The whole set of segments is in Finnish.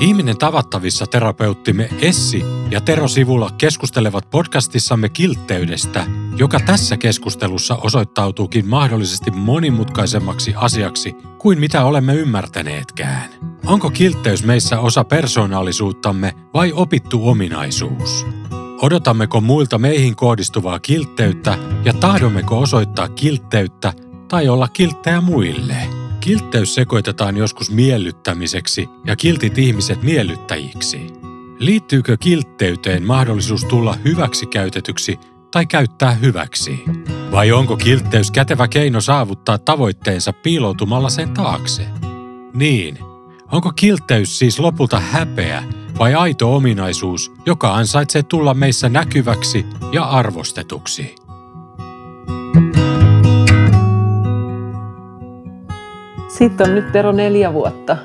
Ihminen tavattavissa terapeuttimme Essi ja Tero Sivulla keskustelevat podcastissamme kiltteydestä, joka tässä keskustelussa osoittautuukin mahdollisesti monimutkaisemmaksi asiaksi kuin mitä olemme ymmärtäneetkään. Onko kiltteys meissä osa persoonallisuuttamme vai opittu ominaisuus? Odotammeko muilta meihin kohdistuvaa kiltteyttä ja tahdommeko osoittaa kiltteyttä tai olla kilttejä muille? Kiltteys sekoitetaan joskus miellyttämiseksi ja kiltit ihmiset miellyttäjiksi. Liittyykö kiltteyteen mahdollisuus tulla hyväksi käytetyksi tai käyttää hyväksi? Vai onko kiltteys kätevä keino saavuttaa tavoitteensa piiloutumalla sen taakse? Niin, onko kiltteys siis lopulta häpeä vai aito ominaisuus, joka ansaitsee tulla meissä näkyväksi ja arvostetuksi? Siitä on nyt Tero neljä vuotta.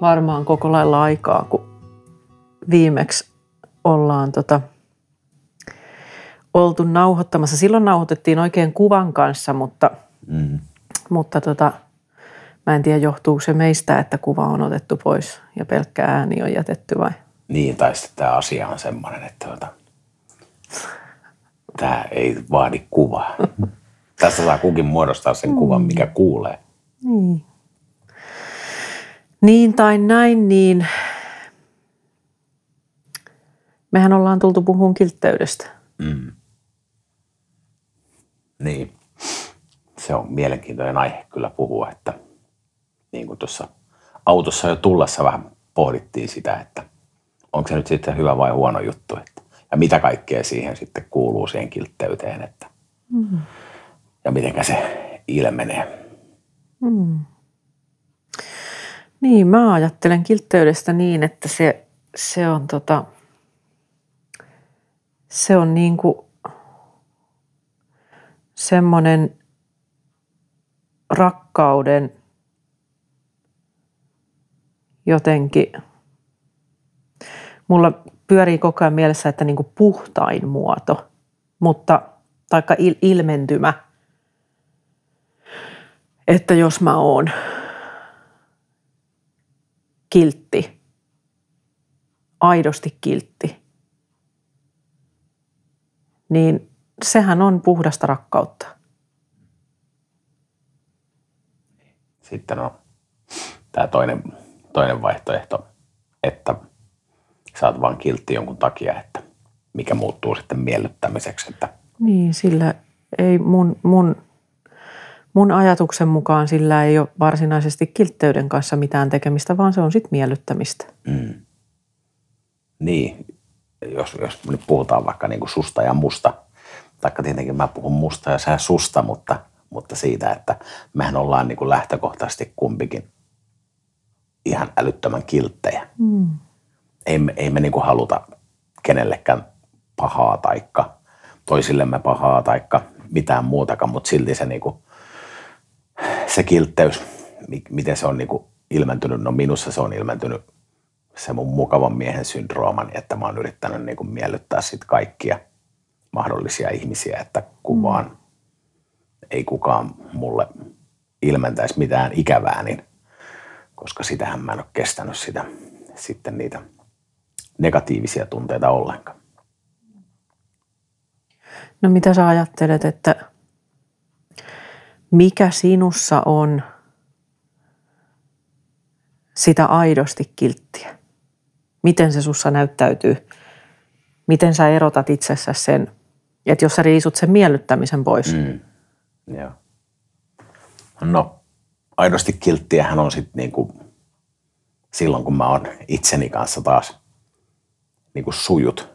Varmaan koko lailla aikaa, kun viimeksi ollaan tota, oltu nauhoittamassa. Silloin nauhoitettiin oikein kuvan kanssa, mutta, mm. mutta tota, mä en tiedä johtuuko se meistä, että kuva on otettu pois ja pelkkä ääni on jätetty vai? Niin, tai sitten tämä asia on semmoinen, että tota, tämä ei vaadi kuvaa. Tästä saa kukin muodostaa sen kuvan, mikä mm. kuulee. Niin. Niin tai näin, niin mehän ollaan tultu puhumaan kiltteydestä. Mm. Niin. Se on mielenkiintoinen aihe kyllä puhua, että niin kuin tuossa autossa jo tullessa vähän pohdittiin sitä, että onko se nyt sitten hyvä vai huono juttu. Että, ja mitä kaikkea siihen sitten kuuluu siihen kiltteyteen, että mm ja miten se ilmenee. Hmm. Niin, mä ajattelen kiltteydestä niin, että se, se on tota, se on niin kuin semmoinen rakkauden jotenkin, mulla pyörii koko ajan mielessä, että niin kuin puhtain muoto, mutta taikka ilmentymä – että jos mä oon kiltti, aidosti kiltti, niin sehän on puhdasta rakkautta. Sitten on tämä toinen, toinen vaihtoehto, että sä oot vaan kiltti jonkun takia, että mikä muuttuu sitten miellyttämiseksi. Että... Niin, sillä ei mun, mun mun ajatuksen mukaan sillä ei ole varsinaisesti kiltteyden kanssa mitään tekemistä, vaan se on sitten miellyttämistä. Mm. Niin, jos, jos nyt puhutaan vaikka niin kuin susta ja musta, taikka tietenkin mä puhun musta ja sä susta, mutta, mutta siitä, että mehän ollaan niin kuin lähtökohtaisesti kumpikin ihan älyttömän kilttejä. Mm. Ei, ei me niin kuin haluta kenellekään pahaa taikka toisillemme pahaa taikka mitään muutakaan, mutta silti se niin kuin se kiltteys, miten se on niin kuin ilmentynyt, no minussa se on ilmentynyt se mun mukavan miehen syndroomani, että mä oon yrittänyt niin kuin miellyttää sit kaikkia mahdollisia ihmisiä, että kuvaan mm. ei kukaan mulle ilmentäisi mitään ikävää, niin koska sitähän mä en ole kestänyt sitä, sitten niitä negatiivisia tunteita ollenkaan. No mitä sä ajattelet, että mikä sinussa on sitä aidosti kilttiä? Miten se sussa näyttäytyy? Miten sä erotat itsessä sen, että jos sä riisut sen miellyttämisen pois? Mm. Joo. No, aidosti kilttiähän on sitten niinku silloin, kun mä oon itseni kanssa taas niinku sujut.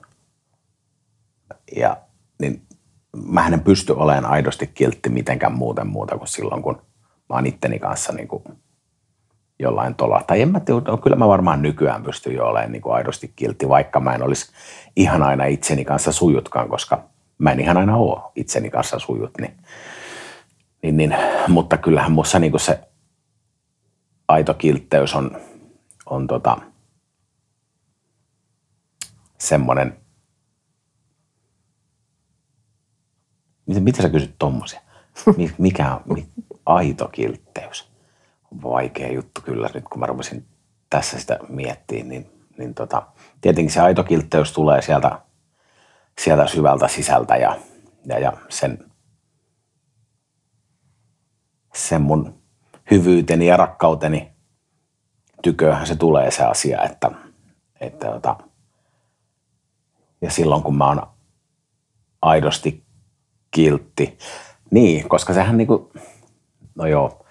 Ja niin mä en pysty olemaan aidosti kiltti mitenkään muuten muuta kuin silloin, kun mä oon itteni kanssa niin kuin jollain tolla. Tai en mä tiedä, no kyllä mä varmaan nykyään pystyn jo olemaan niin kuin aidosti kiltti, vaikka mä en olisi ihan aina itseni kanssa sujutkaan, koska mä en ihan aina ole itseni kanssa sujut. Niin, niin, niin, mutta kyllähän mussa niin kuin se aito kiltteys on, on tota, semmoinen, mitä, mitä sä kysyt tommosia? Mikä on aito kiltteys? On vaikea juttu kyllä nyt, kun mä rupesin tässä sitä miettimään, niin, niin tota, tietenkin se aito kiltteys tulee sieltä, sieltä syvältä sisältä ja, ja, ja sen, sen mun hyvyyteni ja rakkauteni tyköhän se tulee se asia, että, että tota, ja silloin kun mä oon aidosti kiltti, niin, koska sehän niinku, no joo,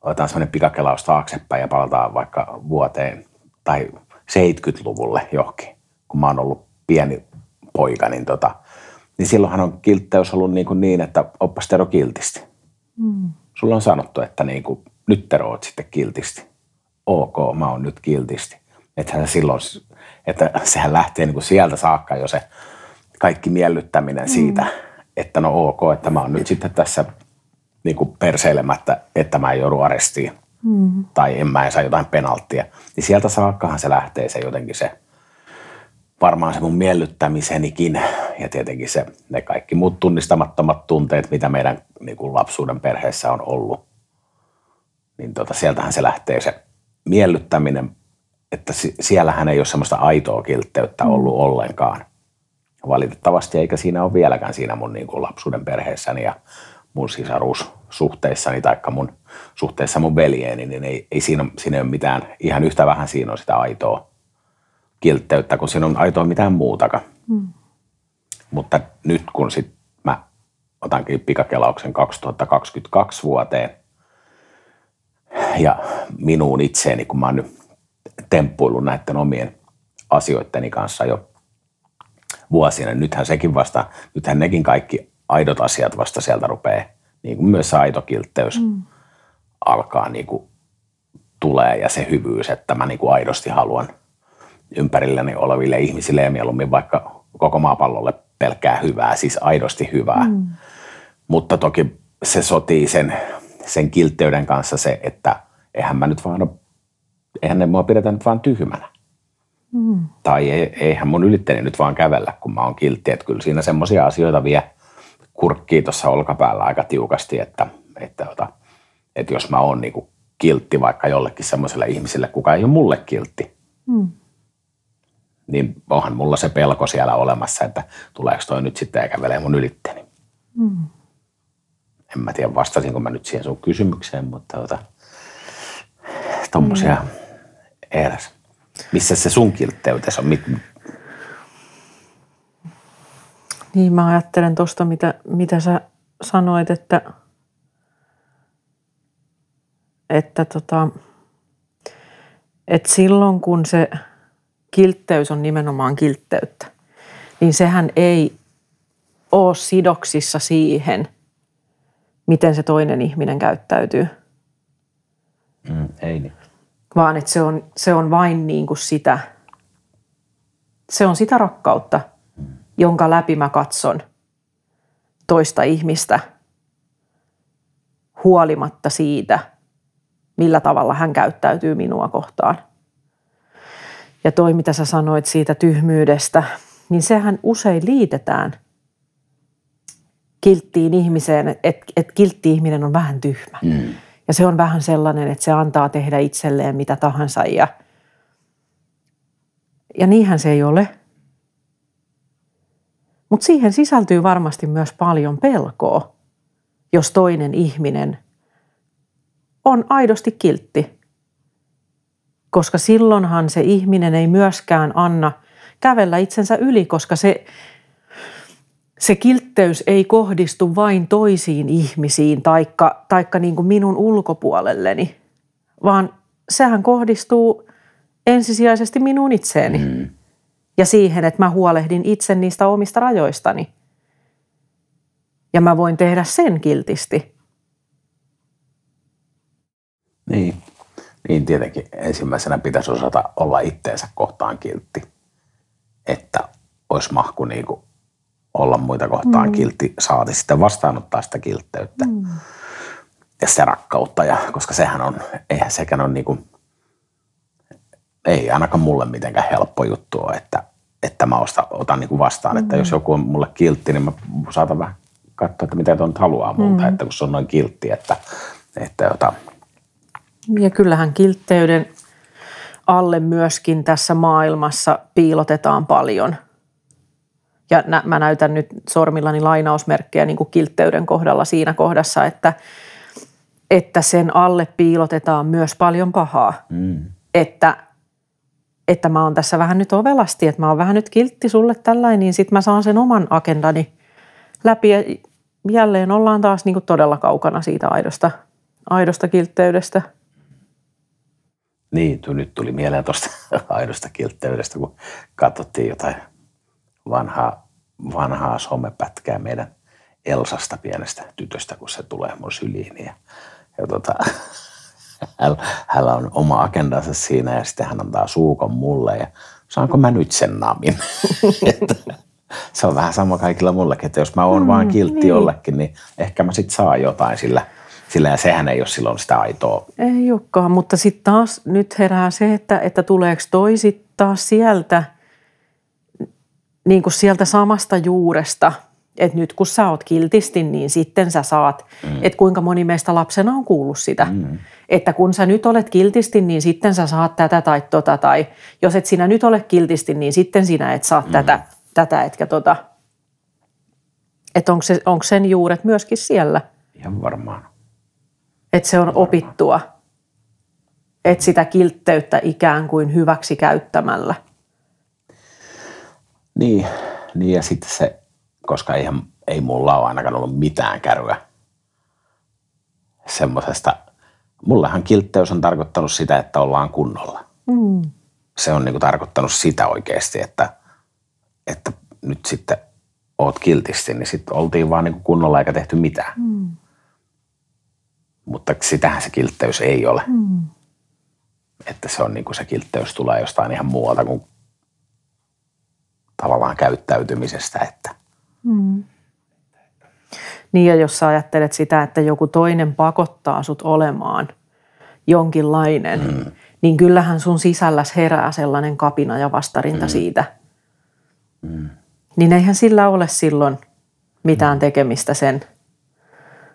otetaan semmoinen pikakelaus taaksepäin ja palataan vaikka vuoteen tai 70-luvulle johonkin, kun mä oon ollut pieni poika, niin, tota, niin silloinhan on kiltteys ollut niin, kuin niin että oppas Tero kiltisti. Mm. Sulla on sanottu, että niin kuin, nyt Tero oot sitten kiltisti. Ok, mä oon nyt kiltisti. Että silloin, että sehän lähtee niin kuin sieltä saakka jo se kaikki miellyttäminen siitä, mm. Että no ok, että mä oon nyt sitten tässä niin kuin perseilemättä, että mä en joudu arestiin. Mm. Tai en mä en saa jotain penalttia. Niin sieltä saakkahan se lähtee se jotenkin se, varmaan se mun miellyttämisenikin ja tietenkin se, ne kaikki muut tunnistamattomat tunteet, mitä meidän niin kuin lapsuuden perheessä on ollut. Niin tota, sieltähän se lähtee se miellyttäminen, että siellähän ei ole semmoista aitoa kiltteyttä ollut mm. ollenkaan. Valitettavasti, eikä siinä ole vieläkään siinä mun niin kuin lapsuuden perheessäni ja mun sisarussuhteissani tai mun suhteessa mun veljeeni, niin ei, ei siinä, siinä ei ole mitään, ihan yhtä vähän siinä on sitä aitoa kiltteyttä, kun siinä on aitoa mitään muutakaan. Mm. Mutta nyt kun sit mä otankin pikakelauksen 2022 vuoteen ja minuun itseeni, kun mä oon nyt temppuillut näiden omien asioitteni kanssa jo vuosina. Nythän sekin vasta, nythän nekin kaikki aidot asiat vasta sieltä rupeaa, niin kuin myös se aito kiltteys mm. alkaa niin kuin tulee ja se hyvyys, että mä niin kuin aidosti haluan ympärilläni oleville ihmisille ja mieluummin vaikka koko maapallolle pelkää hyvää, siis aidosti hyvää. Mm. Mutta toki se sotii sen, sen kiltteyden kanssa se, että eihän mä nyt vaan eihän ne mua pidetä nyt vaan tyhmänä. Mm. Tai eihän mun ylittäni nyt vaan kävellä, kun mä oon kiltti. Että kyllä siinä semmoisia asioita vie kurkkii tuossa olkapäällä aika tiukasti, että, että, että, että jos mä oon niinku kiltti vaikka jollekin semmoiselle ihmiselle, kuka ei ole mulle kiltti, mm. niin onhan mulla se pelko siellä olemassa, että tuleeko toi nyt sitten ja kävelee mun ylittäni. Mm. En mä tiedä, vastasinko mä nyt siihen sun kysymykseen, mutta tota, tommosia mm. eräs. Missä se sun kiltteytes on? Niin mä ajattelen tuosta, mitä, mitä sä sanoit, että, että, tota, että silloin kun se kiltteys on nimenomaan kiltteyttä, niin sehän ei ole sidoksissa siihen, miten se toinen ihminen käyttäytyy. Mm, ei niin. Vaan että se on, se on vain niin kuin sitä, se on sitä rakkautta – jonka läpi mä katson toista ihmistä huolimatta siitä, millä tavalla hän käyttäytyy minua kohtaan. Ja toi, mitä sä sanoit siitä tyhmyydestä, niin sehän usein liitetään kilttiin ihmiseen, että et kiltti ihminen on vähän tyhmä. Mm. Ja se on vähän sellainen, että se antaa tehdä itselleen mitä tahansa. Ja, ja niinhän se ei ole. Mutta siihen sisältyy varmasti myös paljon pelkoa, jos toinen ihminen on aidosti kiltti. Koska silloinhan se ihminen ei myöskään anna kävellä itsensä yli, koska se, se kiltteys ei kohdistu vain toisiin ihmisiin taikka, taikka niin kuin minun ulkopuolelleni, vaan sehän kohdistuu ensisijaisesti minuun itseeni. Mm ja siihen, että mä huolehdin itse niistä omista rajoistani. Ja mä voin tehdä sen kiltisti. Niin. Niin tietenkin ensimmäisenä pitäisi osata olla itteensä kohtaan kiltti, että olisi mahku niin kuin olla muita kohtaan mm. kiltti, saati sitten vastaanottaa sitä kiltteyttä mm. ja sitä rakkautta, ja, koska sehän on, eihän sekään ole niin kuin, ei ainakaan mulle mitenkään helppo juttu ole, että, että mä osta, otan niin kuin vastaan, mm. että jos joku on mulle kiltti, niin mä saatan vähän katsoa, että mitä tuon haluaa multa, mm. että kun se on noin kiltti, että, että jota... Ja kyllähän kiltteyden alle myöskin tässä maailmassa piilotetaan paljon. Ja nä, mä näytän nyt sormillani lainausmerkkejä niin kuin kiltteyden kohdalla siinä kohdassa, että, että sen alle piilotetaan myös paljon pahaa. Mm. Että, että mä oon tässä vähän nyt ovelasti, että mä oon vähän nyt kiltti sulle tällainen, niin sit mä saan sen oman agendani läpi ja jälleen ollaan taas niin kuin todella kaukana siitä aidosta, aidosta kiltteydestä. Niin, nyt tuli mieleen tuosta aidosta kiltteydestä, kun katsottiin jotain vanhaa, vanhaa somepätkää meidän Elsasta pienestä tytöstä, kun se tulee mun syliin. Ja, ja tota, hänellä on oma agendansa siinä ja sitten hän antaa suukon mulle ja saanko mä nyt sen namin? se on vähän sama kaikilla mullekin, että jos mä oon mm, vaan kiltti niin. jollekin, niin ehkä mä sit saa jotain sillä, sillä ja sehän ei ole silloin sitä aitoa. Ei olekaan, mutta sitten taas nyt herää se, että, että tuleeko toi sit taas sieltä, niin kuin sieltä samasta juuresta, että nyt kun sä oot kiltisti, niin sitten sä saat, mm. että kuinka moni meistä lapsena on kuullut sitä. Mm. Että kun sä nyt olet kiltisti, niin sitten sä saat tätä tai tota, tai jos et sinä nyt ole kiltisti, niin sitten sinä et saa mm. tätä tätä, etkä tota, että onko, se, onko sen juuret myöskin siellä? Ihan varmaan. Että se on varmaan. opittua. Että sitä kiltteyttä ikään kuin hyväksi käyttämällä. Niin, niin ja sitten se, koska eihän, ei mulla ole ainakaan ollut mitään käryä semmoisesta. Mullehan kiltteys on tarkoittanut sitä, että ollaan kunnolla. Mm. Se on niin kuin tarkoittanut sitä oikeasti, että – että nyt sitten oot kiltisti, niin sitten oltiin vaan niin kunnolla eikä tehty mitään. Mm. Mutta sitähän se kiltteys ei ole. Mm. Että se on niin kuin se kiltteys tulee jostain ihan muualta kuin tavallaan käyttäytymisestä. Että. Mm. Niin ja jos sä ajattelet sitä, että joku toinen pakottaa sut olemaan jonkinlainen, mm. niin kyllähän sun sisälläs herää sellainen kapina ja vastarinta mm. siitä – Mm. Niin eihän sillä ole silloin mitään mm. tekemistä sen.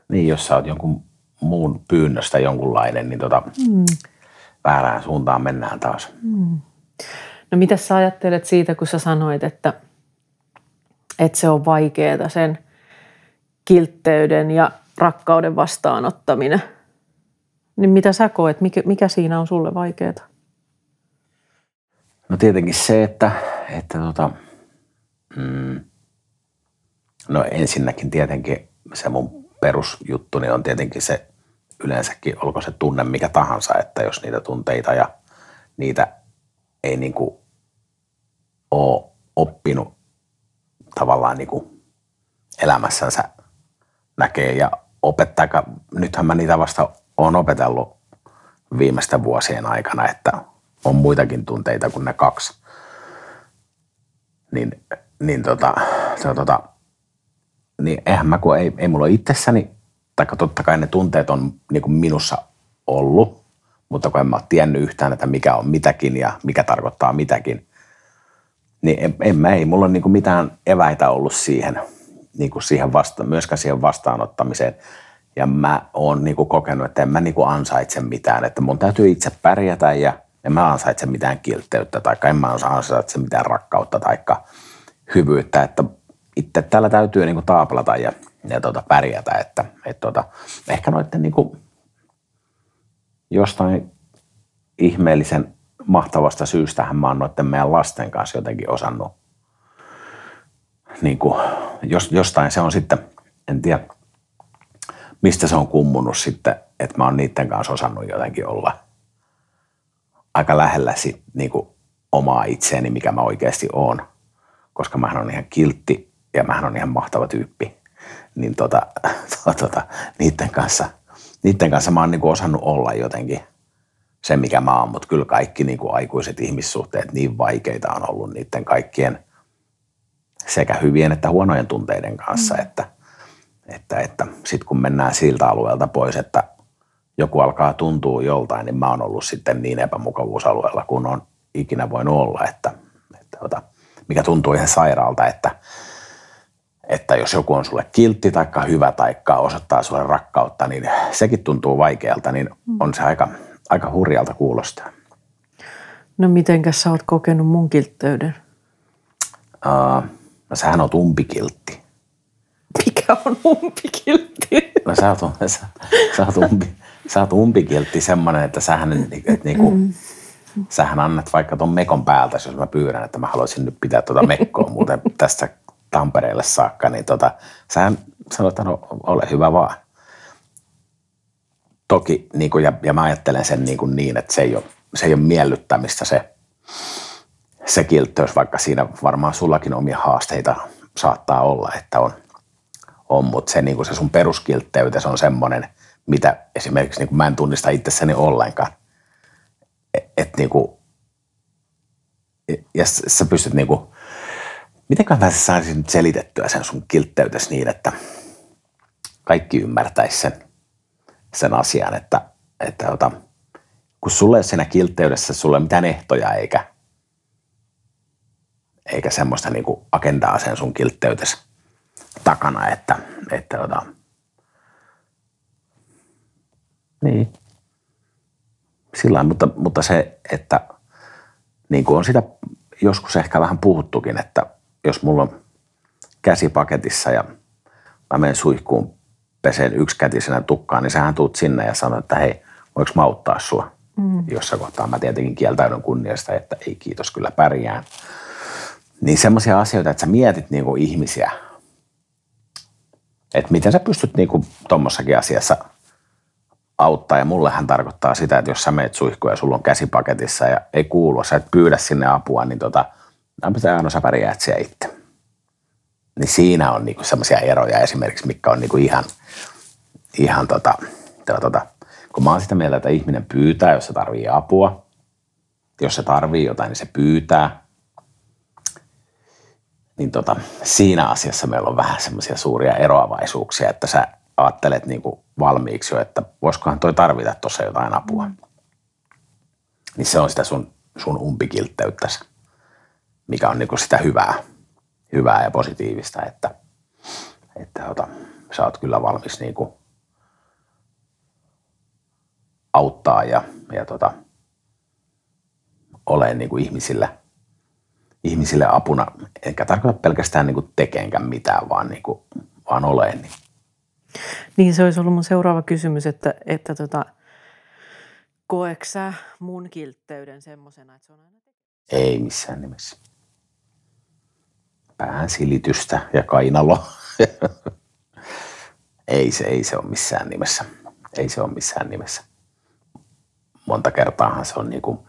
Niin, jos sä oot jonkun muun pyynnöstä jonkunlainen, niin tota, mm. väärään suuntaan mennään taas. Mm. No mitä sä ajattelet siitä, kun sä sanoit, että, että se on vaikeaa sen kiltteyden ja rakkauden vastaanottaminen? Niin mitä sä koet, mikä, mikä siinä on sulle vaikeaa? No tietenkin se, että, että tota, Mm. No ensinnäkin tietenkin se mun perusjuttuni on tietenkin se yleensäkin, olko se tunne mikä tahansa, että jos niitä tunteita ja niitä ei niin kuin ole oppinut tavallaan niin kuin elämässänsä näkee ja opettaa. Nythän mä niitä vasta on opetellut viimeisten vuosien aikana, että on muitakin tunteita kuin ne kaksi. Niin niin tota, se tota, niin eihän mä, kun ei, ei mulla itsessäni, tai totta kai ne tunteet on niin kuin minussa ollut, mutta kun en mä ole tiennyt yhtään, että mikä on mitäkin ja mikä tarkoittaa mitäkin, niin en, en mä, ei mulla ole niin mitään eväitä ollut siihen, niin kuin siihen vasta, myöskään siihen vastaanottamiseen. Ja mä oon niin kuin kokenut, että en mä niin kuin ansaitse mitään, että mun täytyy itse pärjätä ja en mä ansaitse mitään kiltteyttä tai en mä ansaitse mitään rakkautta tai hyvyyttä, että itse täällä täytyy niin kuin taaplata ja, ja tuota, pärjätä, että et, tuota, ehkä noiden niin kuin, jostain ihmeellisen mahtavasta syystähän mä oon noiden meidän lasten kanssa jotenkin osannut, niin kuin, jos, jostain se on sitten, en tiedä mistä se on kummunut sitten, että mä oon niiden kanssa osannut jotenkin olla aika lähellä sit, niin kuin omaa itseäni, mikä mä oikeasti oon koska mähän on ihan kiltti ja mähän on ihan mahtava tyyppi. Niin tota, to, tota, niiden, kanssa, niiden kanssa mä oon niin osannut olla jotenkin se, mikä mä oon, mutta kyllä kaikki niin kuin aikuiset ihmissuhteet niin vaikeita on ollut niiden kaikkien sekä hyvien että huonojen tunteiden kanssa, mm. että, että, että sitten kun mennään siltä alueelta pois, että joku alkaa tuntua joltain, niin mä oon ollut sitten niin epämukavuusalueella kuin on ikinä voinut olla, että, että että mikä tuntuu ihan sairaalta, että, että jos joku on sulle kiltti tai hyvä tai osoittaa sulle rakkautta, niin sekin tuntuu vaikealta, niin mm. on se aika, aika hurjalta kuulostaa. No mitenkäs sä oot kokenut mun kiltteyden? Uh, no sähän oot umpikiltti. Mikä on umpikiltti? No sä oot, sä, sä oot, umpi, sä oot umpikiltti semmoinen, että sähän, että niinku, mm. sähän annat vaikka ton mekon päältä, jos mä pyydän, että mä haluaisin nyt pitää tuota mekkoa muuten tästä Tampereelle saakka, niin tota, sähän sanoit, että no ole hyvä vaan. Toki, niin kuin, ja, ja mä ajattelen sen niin, kuin niin että se ei ole, se ei ole miellyttämistä se, se kiltteys, vaikka siinä varmaan sullakin omia haasteita saattaa olla, että on, on mutta se, niin kuin se sun peruskiltteytes on semmoinen, mitä esimerkiksi niin kuin mä en tunnista itsessäni ollenkaan. Et, et niin kuin, ja sä pystyt niin kuin, mitenköhän mä saisin nyt selitettyä sen sun kiltteytes niin, että kaikki ymmärtäisi sen, sen asian, että, että ota, kun sulle ei siinä kiltteydessä sulle mitään ehtoja eikä, eikä semmoista niin kuin agendaa sen sun kiltteytes takana, että, että ota, niin. Sillä mutta, mutta se, että niin kuin on sitä joskus ehkä vähän puhuttukin, että jos mulla on käsi paketissa ja mä menen suihkuun peseen yksikätisenä tukkaan, niin sähän tuut sinne ja sanot, että hei, voiko mä auttaa sua? Mm. Jossain kohtaa mä tietenkin kieltäydyn kunniasta, että ei kiitos, kyllä pärjään. Niin semmoisia asioita, että sä mietit niinku ihmisiä, että miten sä pystyt niinku tuommoissakin asiassa auttaa. Ja mullehän tarkoittaa sitä, että jos sä meet suihkuun ja sulla on käsipaketissa ja ei kuulu, sä et pyydä sinne apua, niin tota – pitää no sä pärjäät siellä itse. Niin siinä on niinku semmoisia eroja esimerkiksi, mikä on niinku ihan, ihan tota, tota, tota, kun mä oon sitä mieltä, että ihminen pyytää, jos se tarvii apua. Jos se tarvii jotain, niin se pyytää. Niin tota, siinä asiassa meillä on vähän semmoisia suuria eroavaisuuksia, että sä ajattelet niinku valmiiksi jo, että voisikohan toi tarvita tuossa jotain apua. Niin se on sitä sun, sun umpikiltteyttäsi mikä on niin kuin sitä hyvää, hyvää ja positiivista, että, että ota, sä oot kyllä valmis niin kuin auttaa ja, ja tota, olen niin kuin ihmisille, ihmisille apuna, enkä tarkoita pelkästään niin kuin tekeenkään mitään, vaan, niin kuin, vaan olen. Niin. niin se olisi ollut mun seuraava kysymys, että, että tota, koeksä mun kiltteyden semmoisena, että se on aina Ei missään nimessä päänsilitystä ja kainalo. ei, se, ei se ole missään nimessä. Ei se ole missään nimessä. Monta kertaahan se on niinku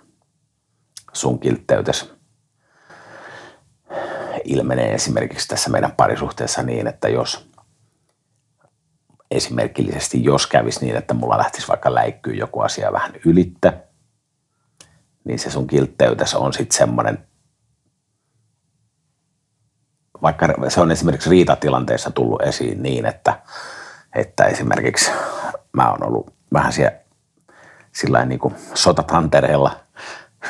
sun kiltteytes ilmenee esimerkiksi tässä meidän parisuhteessa niin, että jos esimerkillisesti jos kävisi niin, että mulla lähtisi vaikka läikkyy joku asia vähän ylittä, niin se sun kiltteytes on sitten semmoinen vaikka se on esimerkiksi riitatilanteessa tullut esiin niin, että, että esimerkiksi mä oon ollut vähän siellä sillä niin kuin sotatantereella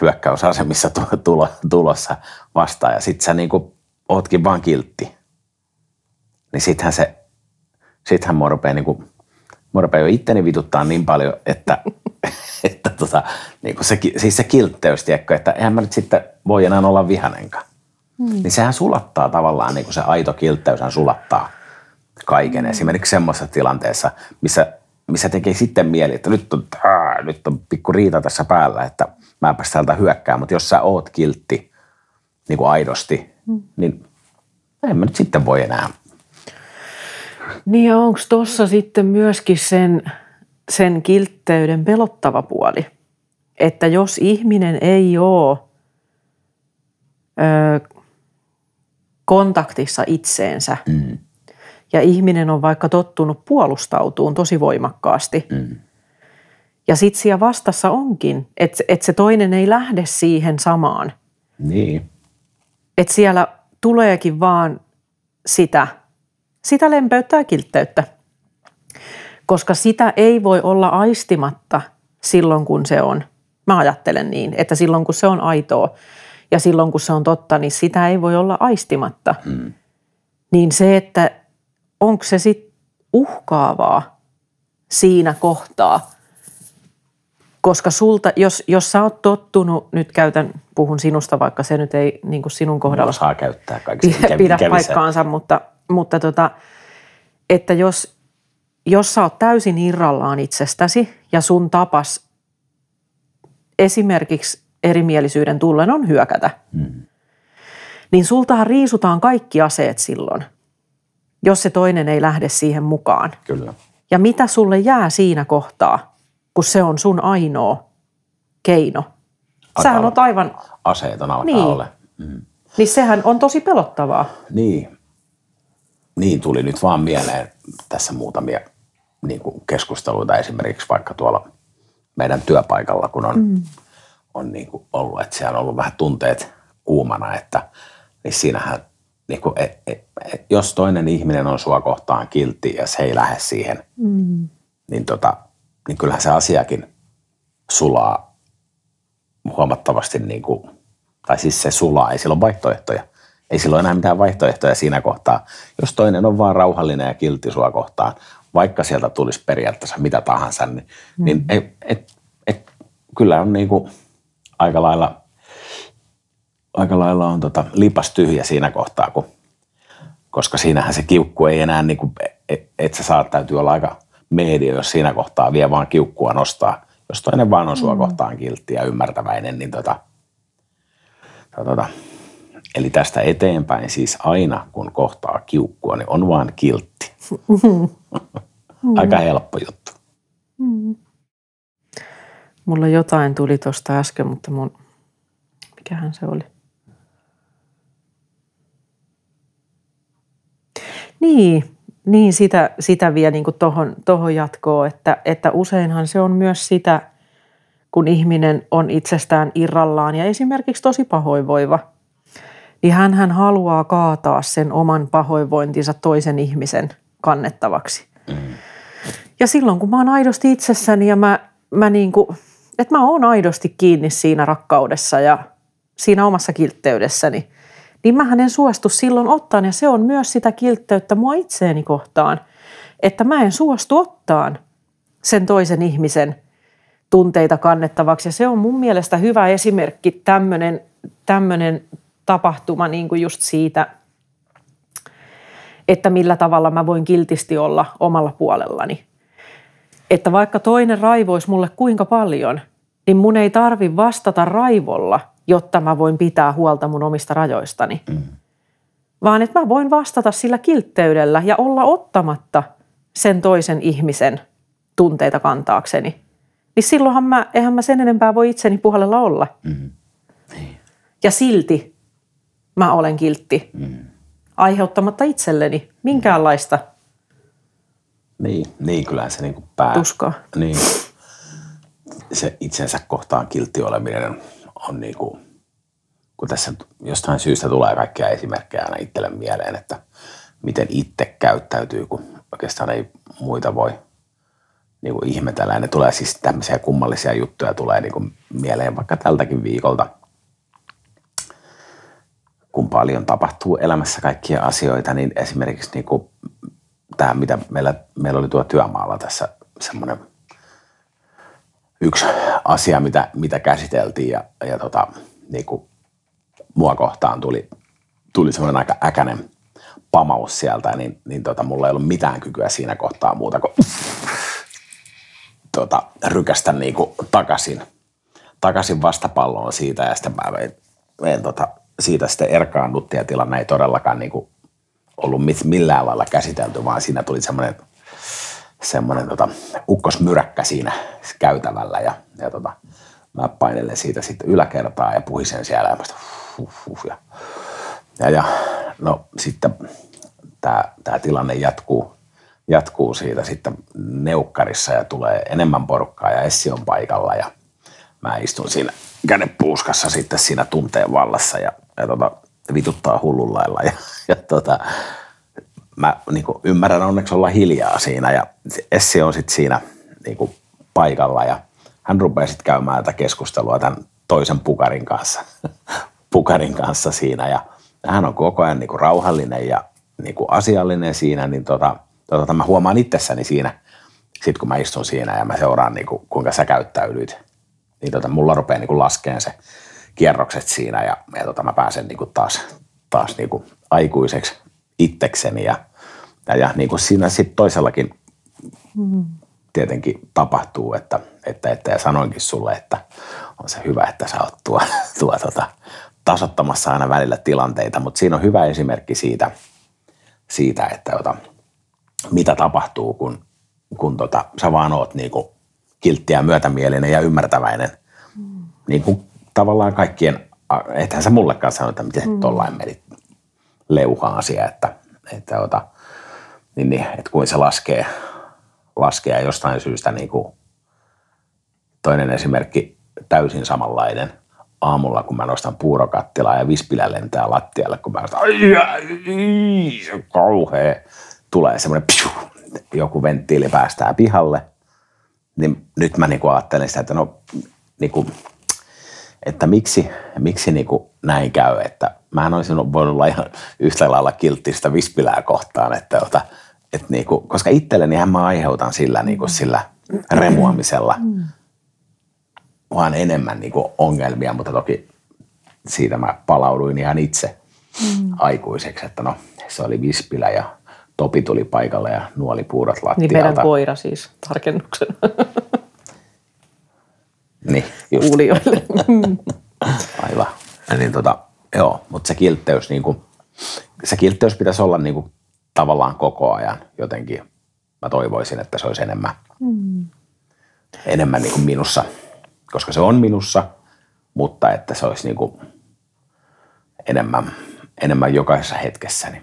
hyökkäysasemissa tulo, tulossa vastaan ja sit sä niin kuin ootkin vaan kiltti. Niin sittenhän se, sittenhän mua rupeaa niin kuin, mua rupeaa jo itteni vituttaa niin paljon, että, että tota, niin kuin se, siis se kiltteys, tiedätkö, että eihän mä nyt sitten voi enää olla vihanenkaan. Mm. Niin sehän sulattaa tavallaan, niin kuin se aito kiltteyshän sulattaa kaiken. Mm. Esimerkiksi semmoisessa tilanteessa, missä, missä tekee sitten mieli, että nyt on, ää, nyt on pikku riita tässä päällä, että mä päästä täältä hyökkää, mutta jos sä oot kiltti niin kuin aidosti, mm. niin en mä nyt sitten voi enää. Niin ja onko tuossa sitten myöskin sen, sen kiltteyden pelottava puoli? Että jos ihminen ei ole kontaktissa itseensä. Mm. Ja ihminen on vaikka tottunut puolustautuun tosi voimakkaasti. Mm. Ja sit siellä vastassa onkin, että et se toinen ei lähde siihen samaan. Niin. Että siellä tuleekin vaan sitä, sitä lempeyttä ja kiltteyttä. Koska sitä ei voi olla aistimatta silloin, kun se on. Mä ajattelen niin, että silloin kun se on aitoa ja silloin kun se on totta, niin sitä ei voi olla aistimatta. Mm. Niin se, että onko se sitten uhkaavaa siinä kohtaa, koska sulta, jos, jos sä oot tottunut, nyt käytän, puhun sinusta, vaikka se nyt ei niin kuin sinun kohdalla Saa käyttää kaikista pidä, pidä paikkaansa, mutta, mutta tota, että jos, jos sä oot täysin irrallaan itsestäsi ja sun tapas esimerkiksi erimielisyyden tullen on hyökätä, Mm. niin sultahan riisutaan kaikki aseet silloin, jos se toinen ei lähde siihen mukaan. Kyllä. Ja mitä sulle jää siinä kohtaa, kun se on sun ainoa keino? Sähän Alkaa- on aivan, Aseeton alkaa Niin. olla. Mm. niin sehän on tosi pelottavaa. Niin. Niin tuli nyt vaan mieleen tässä muutamia niin kuin keskusteluita esimerkiksi vaikka tuolla meidän työpaikalla, kun on, mm. On niin kuin ollut, että siellä on ollut vähän tunteet kuumana, että niin siinähän, niin kuin, et, et, et, jos toinen ihminen on sua kohtaan kiltti ja se ei lähde siihen, mm. niin, tota, niin kyllähän se asiakin sulaa huomattavasti, niin kuin, tai siis se sulaa, ei sillä ole vaihtoehtoja. Ei sillä ole enää mitään vaihtoehtoja siinä kohtaa. Jos toinen on vaan rauhallinen ja kiltti sua kohtaan, vaikka sieltä tulisi periaatteessa mitä tahansa, niin, mm. niin et, et, et, kyllä on niin kuin aika lailla, aika lailla on tota lipas tyhjä siinä kohtaa, kun, koska siinähän se kiukku ei enää, niin kuin, et, et sä saat, täytyy olla aika media, jos siinä kohtaa vie vaan kiukkua nostaa. Jos toinen vaan on sua mm. kohtaan kiltti ja ymmärtäväinen, niin tota, tota, Eli tästä eteenpäin siis aina, kun kohtaa kiukkua, niin on vaan kiltti. Aika helppo juttu. Mulla jotain tuli tuosta äsken, mutta mun, mikähän se oli? Niin, niin sitä, sitä vie niin tohon, tohon jatkoon, että, että useinhan se on myös sitä, kun ihminen on itsestään irrallaan ja esimerkiksi tosi pahoinvoiva, niin hän, hän haluaa kaataa sen oman pahoinvointinsa toisen ihmisen kannettavaksi. Ja silloin, kun mä oon aidosti itsessäni ja mä, mä niin kuin, että mä oon aidosti kiinni siinä rakkaudessa ja siinä omassa kiltteydessäni, niin mä en suostu silloin ottaan. Ja se on myös sitä kiltteyttä mua itseeni kohtaan, että mä en suostu ottaan sen toisen ihmisen tunteita kannettavaksi. Ja se on mun mielestä hyvä esimerkki, tämmöinen, tämmöinen tapahtuma niin kuin just siitä, että millä tavalla mä voin kiltisti olla omalla puolellani. Että vaikka toinen raivoisi mulle kuinka paljon, niin mun ei tarvi vastata raivolla, jotta mä voin pitää huolta mun omista rajoistani. Mm. Vaan että mä voin vastata sillä kiltteydellä ja olla ottamatta sen toisen ihmisen tunteita kantaakseni. Niin silloinhan mä, eihän mä sen enempää voi itseni puolella olla. Mm. Ja silti mä olen kiltti. Mm. Aiheuttamatta itselleni minkäänlaista Niin, niin kyllähän se niin kuin pää... tuskaa. Niin. Se itsensä kohtaan kiltti oleminen on niin kuin, kun tässä jostain syystä tulee kaikkia esimerkkejä aina itselle mieleen, että miten itse käyttäytyy, kun oikeastaan ei muita voi niin kuin ihmetellä. Ja ne tulee siis tämmöisiä kummallisia juttuja tulee niin kuin mieleen vaikka tältäkin viikolta, kun paljon tapahtuu elämässä kaikkia asioita, niin esimerkiksi niin kuin tämä, mitä meillä, meillä oli tuo työmaalla tässä semmoinen yksi asia, mitä, mitä käsiteltiin ja, ja tota, niin kuin mua kohtaan tuli, tuli semmoinen aika äkäinen pamaus sieltä, niin, niin tota, mulla ei ollut mitään kykyä siinä kohtaa muuta kuin tota, rykästä niin kuin takaisin, takaisin vastapalloon siitä ja sitten mä vein, vein tota, siitä sitten erkaannuttiin ja tilanne ei todellakaan niin kuin ollut millään lailla käsitelty, vaan siinä tuli semmoinen semmoinen tota, ukkosmyräkkä siinä käytävällä ja, ja tota, mä painelen siitä sitten yläkertaa ja puhisen siellä ja, sitä, huh, ja, ja, ja no sitten tämä, tilanne jatkuu, jatkuu siitä sitten neukkarissa ja tulee enemmän porukkaa ja Essi on paikalla ja mä istun siinä kädenpuuskassa sitten siinä tunteen vallassa ja, ja tota, vituttaa hullun lailla ja, ja tota, mä niin kuin, ymmärrän onneksi olla hiljaa siinä ja Essi on sitten siinä niin kuin, paikalla ja hän rupeaa sitten käymään tätä keskustelua tämän toisen pukarin kanssa, pukarin kanssa siinä ja hän on koko ajan niin kuin, rauhallinen ja niin kuin, asiallinen siinä, niin tota, tota, mä huomaan itsessäni siinä, sit kun mä istun siinä ja mä seuraan niin kuin, kuinka sä käyttäydyt, niin tota, mulla rupeaa niin kuin, laskeen se kierrokset siinä ja, ja tota, mä pääsen niin kuin, taas, taas niin kuin, aikuiseksi itsekseni ja, ja, ja niin kuin siinä sitten toisellakin mm. tietenkin tapahtuu, että, että, että ja sanoinkin sulle, että on se hyvä, että sä oot tuo, tuo tota, tasottamassa aina välillä tilanteita, mutta siinä on hyvä esimerkki siitä, siitä että jota, mitä tapahtuu, kun, kun tota, sä vaan oot niinku kiltti ja myötämielinen ja ymmärtäväinen. Mm. Niin kuin tavallaan kaikkien, ethän sä mullekaan sano, että miten mm. tollain menit leuhaan asia, että, että, jota, niin, niin, että kuin se laskee, laskee jostain syystä niin kuin toinen esimerkki täysin samanlainen aamulla, kun mä nostan puurokattilaa ja vispilä lentää lattialle, kun mä nostan, ai, ai, se kauhea. Tulee semmoinen joku venttiili päästää pihalle. Niin nyt mä niinku ajattelen sitä, että no, niinku, että miksi, miksi niinku näin käy, että mä olisin voinut olla ihan yhtä lailla kilttistä vispilää kohtaan, että, ota, että niinku, koska itselleni mä aiheutan sillä, niinku, sillä remuamisella mm vaan enemmän niin kuin ongelmia, mutta toki siitä mä palauduin ihan itse mm. aikuiseksi, että no se oli Vispilä ja Topi tuli paikalle ja nuoli puurot lattialta. Niin meidän koira siis, tarkennuksen. niin, just. Kuulijoille. Aivan. Ja niin tota, joo, mutta se kiltteys, niin kuin, se kiltteys pitäisi olla niin kuin, tavallaan koko ajan jotenkin. Mä toivoisin, että se olisi enemmän, mm. enemmän niin kuin minussa – koska se on minussa, mutta että se olisi niin kuin enemmän, enemmän jokaisessa hetkessä. Niin.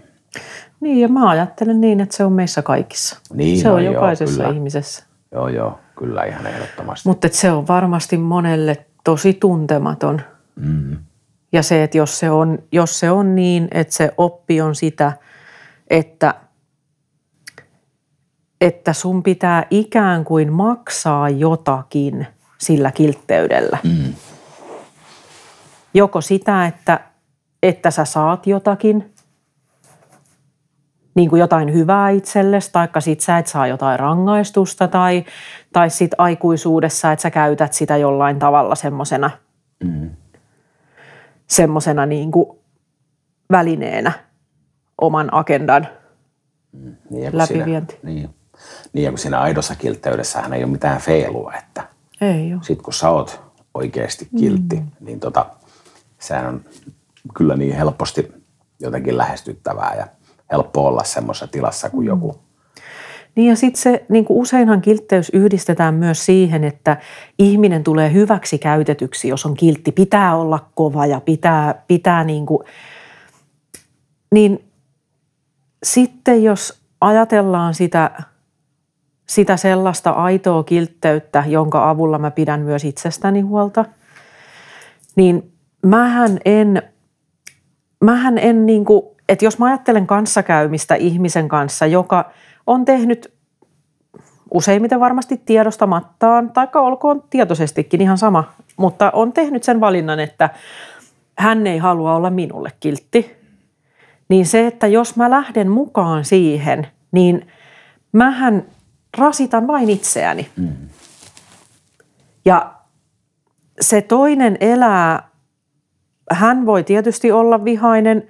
niin, ja mä ajattelen niin, että se on meissä kaikissa. Niin, se no on joo, jokaisessa kyllä. ihmisessä. Joo, joo, kyllä ihan ehdottomasti. Mutta se on varmasti monelle tosi tuntematon. Mm. Ja se, että jos se, on, jos se on niin, että se oppi on sitä, että, että sun pitää ikään kuin maksaa jotakin – sillä kiltteydellä. Mm. Joko sitä, että, että sä saat jotakin, niin kuin jotain hyvää itsellesi, taikka sit sä et saa jotain rangaistusta, tai, tai sit aikuisuudessa, että sä käytät sitä jollain tavalla semmosena, mm. semmosena niin kuin välineenä oman agendan mm. niin, läpivienti. Siinä, niin. niin, ja kun siinä aidossa kiltteydessähän ei ole mitään feilua, että – ei ole. Sitten kun sä oot oikeasti kiltti, mm. niin tota, sehän on kyllä niin helposti jotenkin lähestyttävää ja helppo olla semmoisessa tilassa kuin mm. joku. Niin ja sitten se, niin kuin useinhan kiltteys yhdistetään myös siihen, että ihminen tulee hyväksi käytetyksi, jos on kiltti. Pitää olla kova ja pitää, pitää niin kuin, niin sitten jos ajatellaan sitä sitä sellaista aitoa kiltteyttä, jonka avulla mä pidän myös itsestäni huolta, niin mähän en, mähän en niin kuin, että jos mä ajattelen kanssakäymistä ihmisen kanssa, joka on tehnyt useimmiten varmasti tiedostamattaan, tai olkoon tietoisestikin ihan sama, mutta on tehnyt sen valinnan, että hän ei halua olla minulle kiltti, niin se, että jos mä lähden mukaan siihen, niin mähän rasitan vain itseäni. Mm. Ja se toinen elää, hän voi tietysti olla vihainen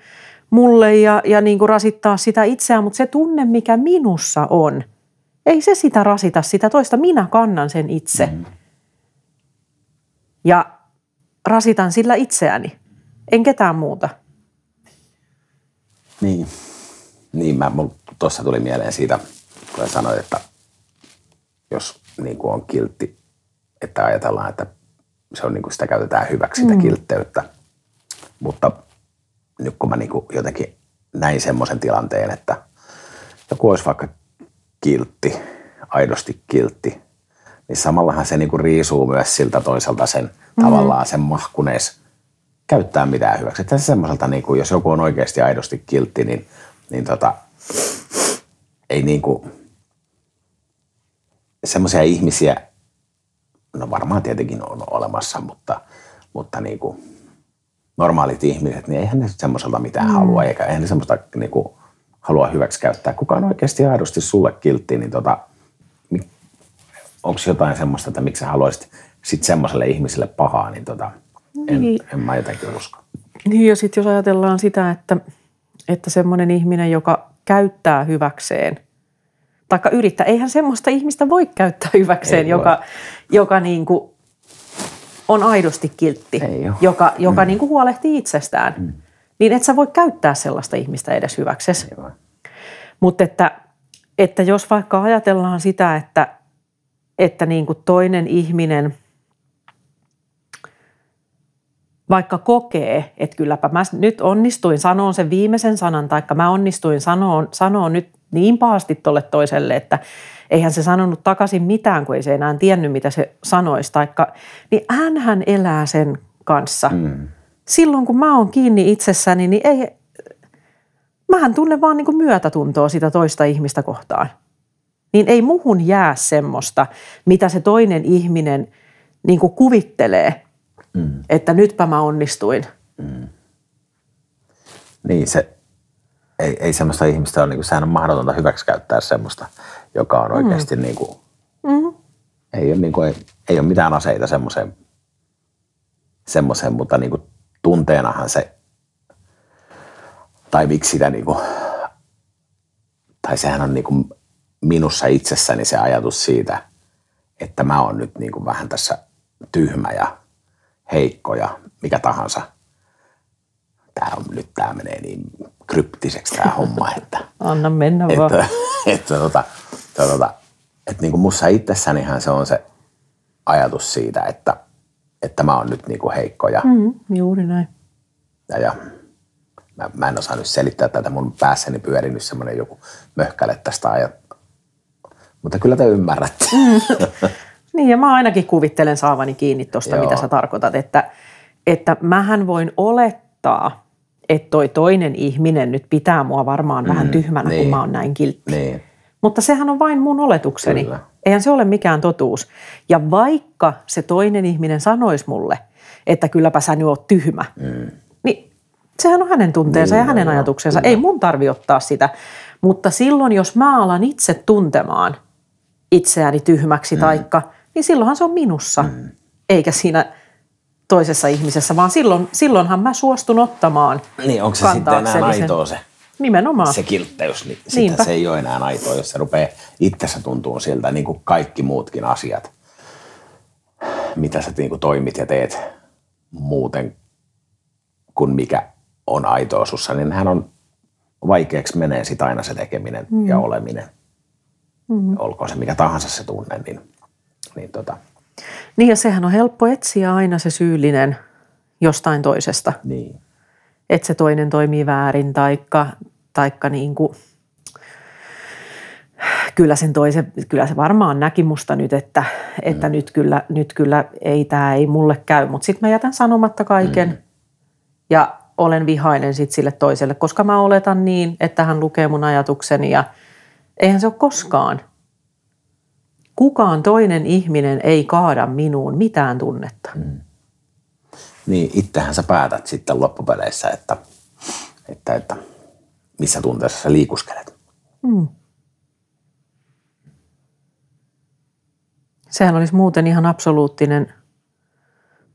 mulle ja, ja niin kuin rasittaa sitä itseään, mutta se tunne, mikä minussa on, ei se sitä rasita sitä toista. Minä kannan sen itse. Mm. Ja rasitan sillä itseäni, en ketään muuta. Niin, niin mä, tuossa tuli mieleen siitä, kun sanoit, että jos niin kuin on kiltti, että ajatellaan, että se on niin kuin sitä käytetään hyväksi sitä mm. kiltteyttä. Mutta nyt kun mä niin kuin jotenkin näin semmoisen tilanteen, että joku olisi vaikka kiltti, aidosti kiltti, niin samallahan se niinku riisuu myös siltä toiselta sen mm. tavallaan sen mahkunees käyttää mitään hyväksi. Että semmoiselta, niinku, jos joku on oikeasti aidosti kiltti, niin, niin tota, ei niinku, semmoisia ihmisiä, no varmaan tietenkin on olemassa, mutta, mutta niinku, normaalit ihmiset, niin eihän ne semmoiselta mitään mm. halua, eikä eihän ne semmoista niinku, halua hyväksi käyttää. Kuka on oikeasti aidosti sulle kiltti, niin tota, onko jotain semmoista, että miksi sä haluaisit sit semmoiselle ihmiselle pahaa, niin tota, en, niin. en mä jotenkin usko. Niin ja sitten jos ajatellaan sitä, että, että semmoinen ihminen, joka käyttää hyväkseen, taikka yrittää, eihän semmoista ihmistä voi käyttää hyväkseen, Ei joka, joka niin kuin on aidosti kiltti, joka, joka mm. niin kuin huolehtii itsestään. Mm. Niin et sä voi käyttää sellaista ihmistä edes hyväksesi. Mutta että, että jos vaikka ajatellaan sitä, että, että niin kuin toinen ihminen vaikka kokee, että kylläpä mä nyt onnistuin sanoa sen viimeisen sanan, taikka mä onnistuin sanoa, sanoa nyt niin pahasti tolle toiselle, että eihän se sanonut takaisin mitään, kun ei se enää tiennyt, mitä se sanoisi, taikka, niin hän elää sen kanssa. Mm. Silloin, kun mä oon kiinni itsessäni, niin ei, mähän tunnen vaan niin kuin myötätuntoa sitä toista ihmistä kohtaan. Niin ei muhun jää semmoista, mitä se toinen ihminen niin kuin kuvittelee, mm. että nytpä mä onnistuin. Mm. Niin, se, ei, ei semmoista ihmistä ole, niin kuin, sehän on mahdotonta hyväksikäyttää semmoista, joka on oikeasti mm. niin kuin, mm. ei, ole, niin kuin, ei, ei ole mitään aseita semmoiseen, semmoiseen mutta niin kuin, tunteenahan se tai miksi sitä niin kuin, tai sehän on niin kuin minussa itsessäni se ajatus siitä, että mä oon nyt niin kuin vähän tässä tyhmä ja heikko ja mikä tahansa. Tämä on, nyt tämä menee niin kryptiseksi tämä homma, että... Anna mennä että, vaan. Että, että, tota, että, tota, että niin kuin mussa itsessänihän se on se ajatus siitä, että, että mä oon nyt niin kuin heikko ja... Mm, juuri näin. Ja, ja mä, mä en osaa nyt selittää tätä, mun päässäni pyörinyt semmoinen joku möhkäle tästä ajat. Mutta kyllä te ymmärrätte. Mm. niin ja mä ainakin kuvittelen saavani kiinni tuosta, mitä sä tarkoitat, että, että mähän voin olettaa, että toi toinen ihminen nyt pitää mua varmaan mm, vähän tyhmänä, niin. kun mä oon näin kiltti. Niin. Mutta sehän on vain mun oletukseni. Kyllä. Eihän se ole mikään totuus. Ja vaikka se toinen ihminen sanoisi mulle, että kylläpä sä nyt oot tyhmä, mm. niin sehän on hänen tunteensa niin, ja hänen ajatuksensa. Kyllä. Ei mun tarvi ottaa sitä. Mutta silloin, jos mä alan itse tuntemaan itseäni tyhmäksi mm. taikka, niin silloinhan se on minussa, mm. eikä siinä toisessa ihmisessä, vaan silloin, silloinhan mä suostun ottamaan Niin, onko se sitten enää aitoa se? Nimenomaan. Se kiltteys, niin sitä se ei ole enää aitoa, jos se rupeaa itsessä tuntuu siltä, niin kuin kaikki muutkin asiat, mitä sä niin kuin toimit ja teet muuten kuin mikä on aitoa sussa, niin hän on vaikeaksi menee sitä aina se tekeminen mm. ja oleminen. Mm. Olkoon se mikä tahansa se tunne, niin, niin tota. Niin ja sehän on helppo etsiä aina se syyllinen jostain toisesta. Niin. Että se toinen toimii väärin taikka, taikka niin kuin, kyllä sen toisen, kyllä se varmaan näki musta nyt, että, että mm. nyt, kyllä, nyt kyllä ei tämä ei mulle käy. Mutta sitten mä jätän sanomatta kaiken mm. ja olen vihainen sit sille toiselle, koska mä oletan niin, että hän lukee mun ajatukseni ja eihän se ole koskaan. Kukaan toinen ihminen ei kaada minuun mitään tunnetta. Mm. Niin, itsehän sä päätät sitten loppupeleissä, että, että, että missä tunteessa sä liikuskelet. Mm. Sehän olisi muuten ihan absoluuttinen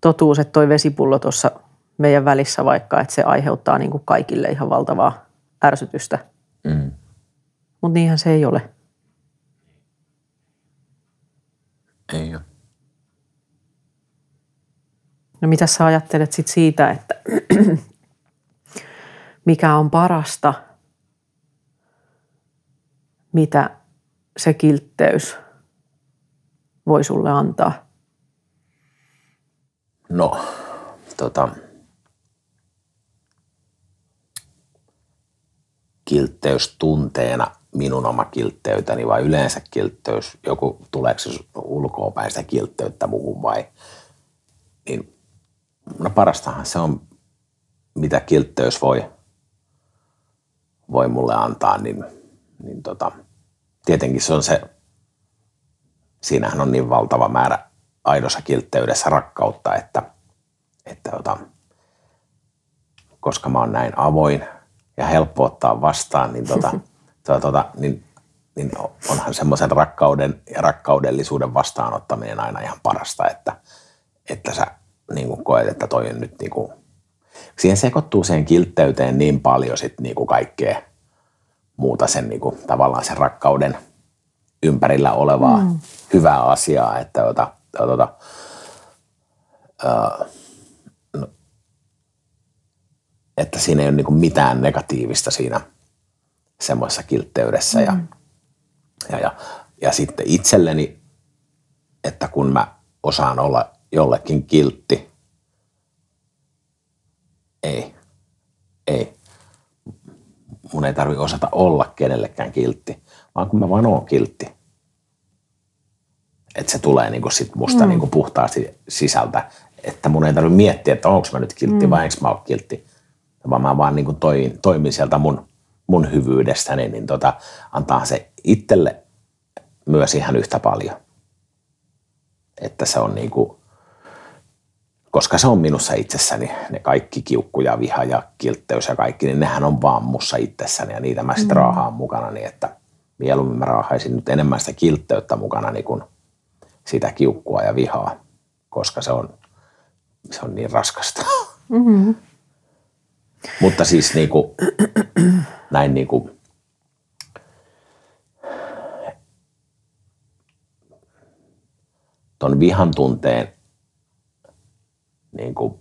totuus, että toi vesipullo tuossa meidän välissä vaikka, että se aiheuttaa niin kuin kaikille ihan valtavaa ärsytystä. Mm. Mutta niinhän se ei ole. Ei ole. No mitä sä ajattelet sit siitä, että mikä on parasta, mitä se kiltteys voi sulle antaa? No, tota, kiltteys tunteena minun oma kiltteyteni vai yleensä kiltteys, joku tuleeko se ulkoapäin sitä kiltteyttä muuhun vai, niin no parastahan se on, mitä kiltteys voi, voi mulle antaa, niin, niin tota, tietenkin se on se, siinähän on niin valtava määrä aidossa kiltteydessä rakkautta, että, että tota, koska mä oon näin avoin ja helppo ottaa vastaan, niin, tota, tota, tota, niin, niin onhan semmoisen rakkauden ja rakkaudellisuuden vastaanottaminen aina ihan parasta, että, että sä niin kuin koet, että toi on nyt niin kuin, siihen sekoittuu siihen kiltteyteen niin paljon sit niin kuin kaikkea muuta sen niin kuin, tavallaan sen rakkauden ympärillä olevaa mm. hyvää asiaa, että tota, tota, uh, no, että siinä ei ole niin mitään negatiivista siinä semmoisessa kiltteydessä. Mm. Ja, ja, ja, ja sitten itselleni, että kun mä osaan olla jollekin kiltti, ei, ei. Mun ei tarvi osata olla kenellekään kiltti, vaan kun mä vaan oon kiltti. Että se tulee niinku sit musta mm. niinku puhtaasti sisältä, että mun ei tarvitse miettiä, että onko mä nyt kiltti mm. vai enkö mä ole kiltti vaan mä vaan niin kuin toimin, toimin sieltä mun, mun hyvyydestäni, niin tota, antaa se itselle myös ihan yhtä paljon. Että se on niin kuin, koska se on minussa itsessäni, ne kaikki kiukku ja viha ja kiltteys ja kaikki, niin nehän on vaan mussa itsessäni ja niitä mä sitten mm. raahaan mukana, niin että mieluummin mä raahaisin nyt enemmän sitä kiltteyttä mukana niin kuin sitä kiukkua ja vihaa, koska se on, se on niin raskasta. Mm-hmm. Mutta siis niin kuin, näin niin kuin, ton vihan tunteen niin kuin,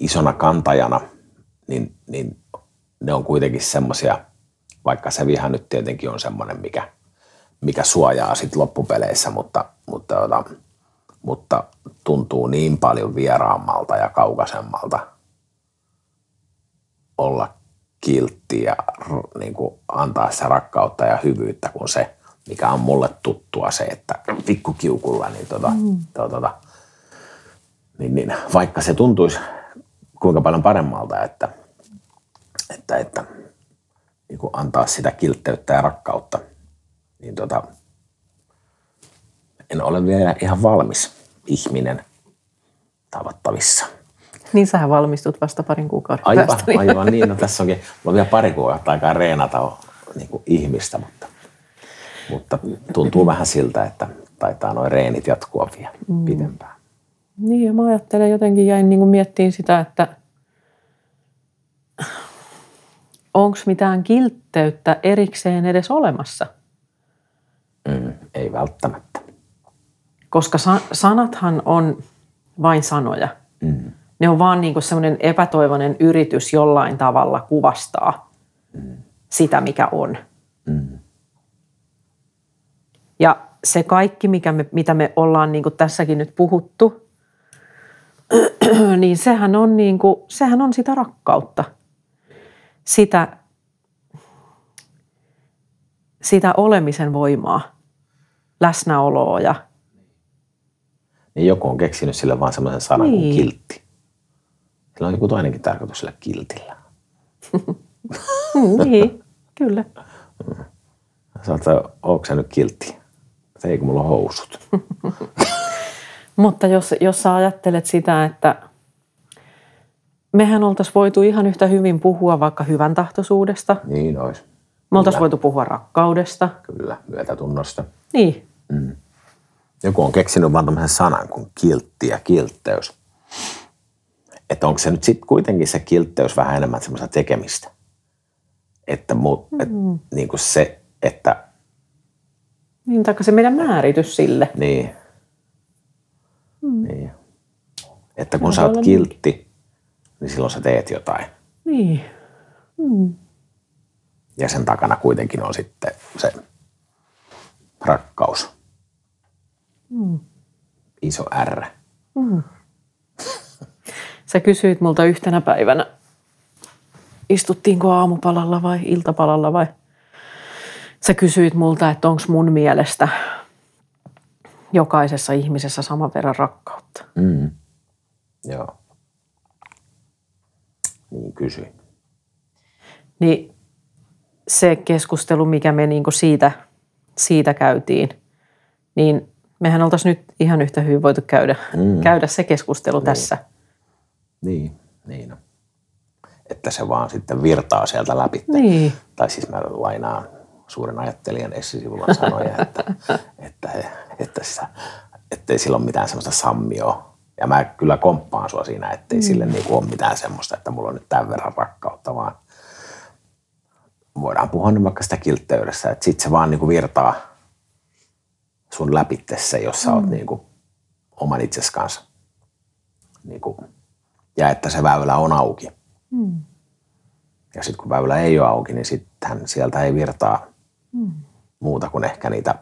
isona kantajana, niin, niin ne on kuitenkin semmoisia, vaikka se viha nyt tietenkin on semmoinen, mikä, mikä suojaa sit loppupeleissä, mutta, mutta, mutta mutta tuntuu niin paljon vieraammalta ja kaukaisemmalta olla kiltti ja niin kuin antaa sitä rakkautta ja hyvyyttä kuin se, mikä on mulle tuttua se, että pikkukiukulla, niin, tota, mm. to, tota, niin, niin, vaikka se tuntuisi kuinka paljon paremmalta, että, että, että niin kuin antaa sitä kiltteyttä ja rakkautta, niin tota, en ole vielä ihan valmis ihminen tavattavissa. Niin sähän valmistut vasta parin kuukauden aivan, päästä. Niin. Aivan niin, no tässä onkin, mulla on vielä pari kuukautta aikaa reenata niin kuin ihmistä, mutta, mutta tuntuu vähän siltä, että taitaa noin reenit jatkua vielä mm. pidempään. Niin ja mä ajattelen jotenkin, jäin niin kuin miettiin sitä, että onko mitään kiltteyttä erikseen edes olemassa? Mm, ei välttämättä. Koska sanathan on vain sanoja. Mm. Ne on vaan niin semmoinen epätoivoinen yritys jollain tavalla kuvastaa mm. sitä, mikä on. Mm. Ja se kaikki, mikä me, mitä me ollaan niin tässäkin nyt puhuttu, niin sehän on, niin kuin, sehän on sitä rakkautta. Sitä, sitä olemisen voimaa, läsnäoloa ja niin joku on keksinyt sille vaan semmoisen sanan niin. kuin kiltti. Sillä on joku toinenkin tarkoitus sillä kiltillä. niin, kyllä. Sä oot, onko sä nyt kiltti? Se ei kun mulla on housut. Mutta jos, jos sä ajattelet sitä, että mehän oltaisiin voitu ihan yhtä hyvin puhua vaikka hyvän tahtoisuudesta. Niin olisi. Me oltaisiin voitu puhua rakkaudesta. Kyllä, myötätunnosta. Niin. Mm. Joku on keksinyt vaan tämmöisen sanan kuin kiltti ja kiltteys. Että onko se nyt sitten kuitenkin se kiltteys vähän enemmän semmoista tekemistä. Että muut, mm. et, niin kuin se, että... Niin, taikka se meidän määritys sille. Niin. Mm. niin. Että kun no, sä oot kiltti, niin. niin silloin sä teet jotain. Niin. Mm. Ja sen takana kuitenkin on sitten se rakkaus. Mm. Iso R. Mm. Sä kysyit multa yhtenä päivänä istuttiinko aamupalalla vai iltapalalla vai sä kysyit multa, että onko mun mielestä jokaisessa ihmisessä saman verran rakkautta. Mm. Joo. Niin kysyin. Niin se keskustelu, mikä me niinku siitä, siitä käytiin, niin mehän oltaisiin nyt ihan yhtä hyvin voitu käydä, mm. käydä se keskustelu niin. tässä. Niin, niin. Että se vaan sitten virtaa sieltä läpi. Niin. Tai siis mä lainaan suuren ajattelijan Essi Sivulan sanoja, että, että, että, sitä, ettei sillä ole mitään semmoista sammioa. Ja mä kyllä komppaan sua siinä, ettei mm. sille niinku ole mitään semmoista, että mulla on nyt tämän verran rakkautta, vaan voidaan puhua nyt vaikka sitä kiltteydestä, että sit se vaan niinku virtaa sun läpitte se, jos sä mm. oot niinku oman itsesi kanssa. Niinku, ja että se väylä on auki. Mm. Ja sitten kun väylä ei ole auki, niin sitten sieltä ei virtaa mm. muuta kuin ehkä niitä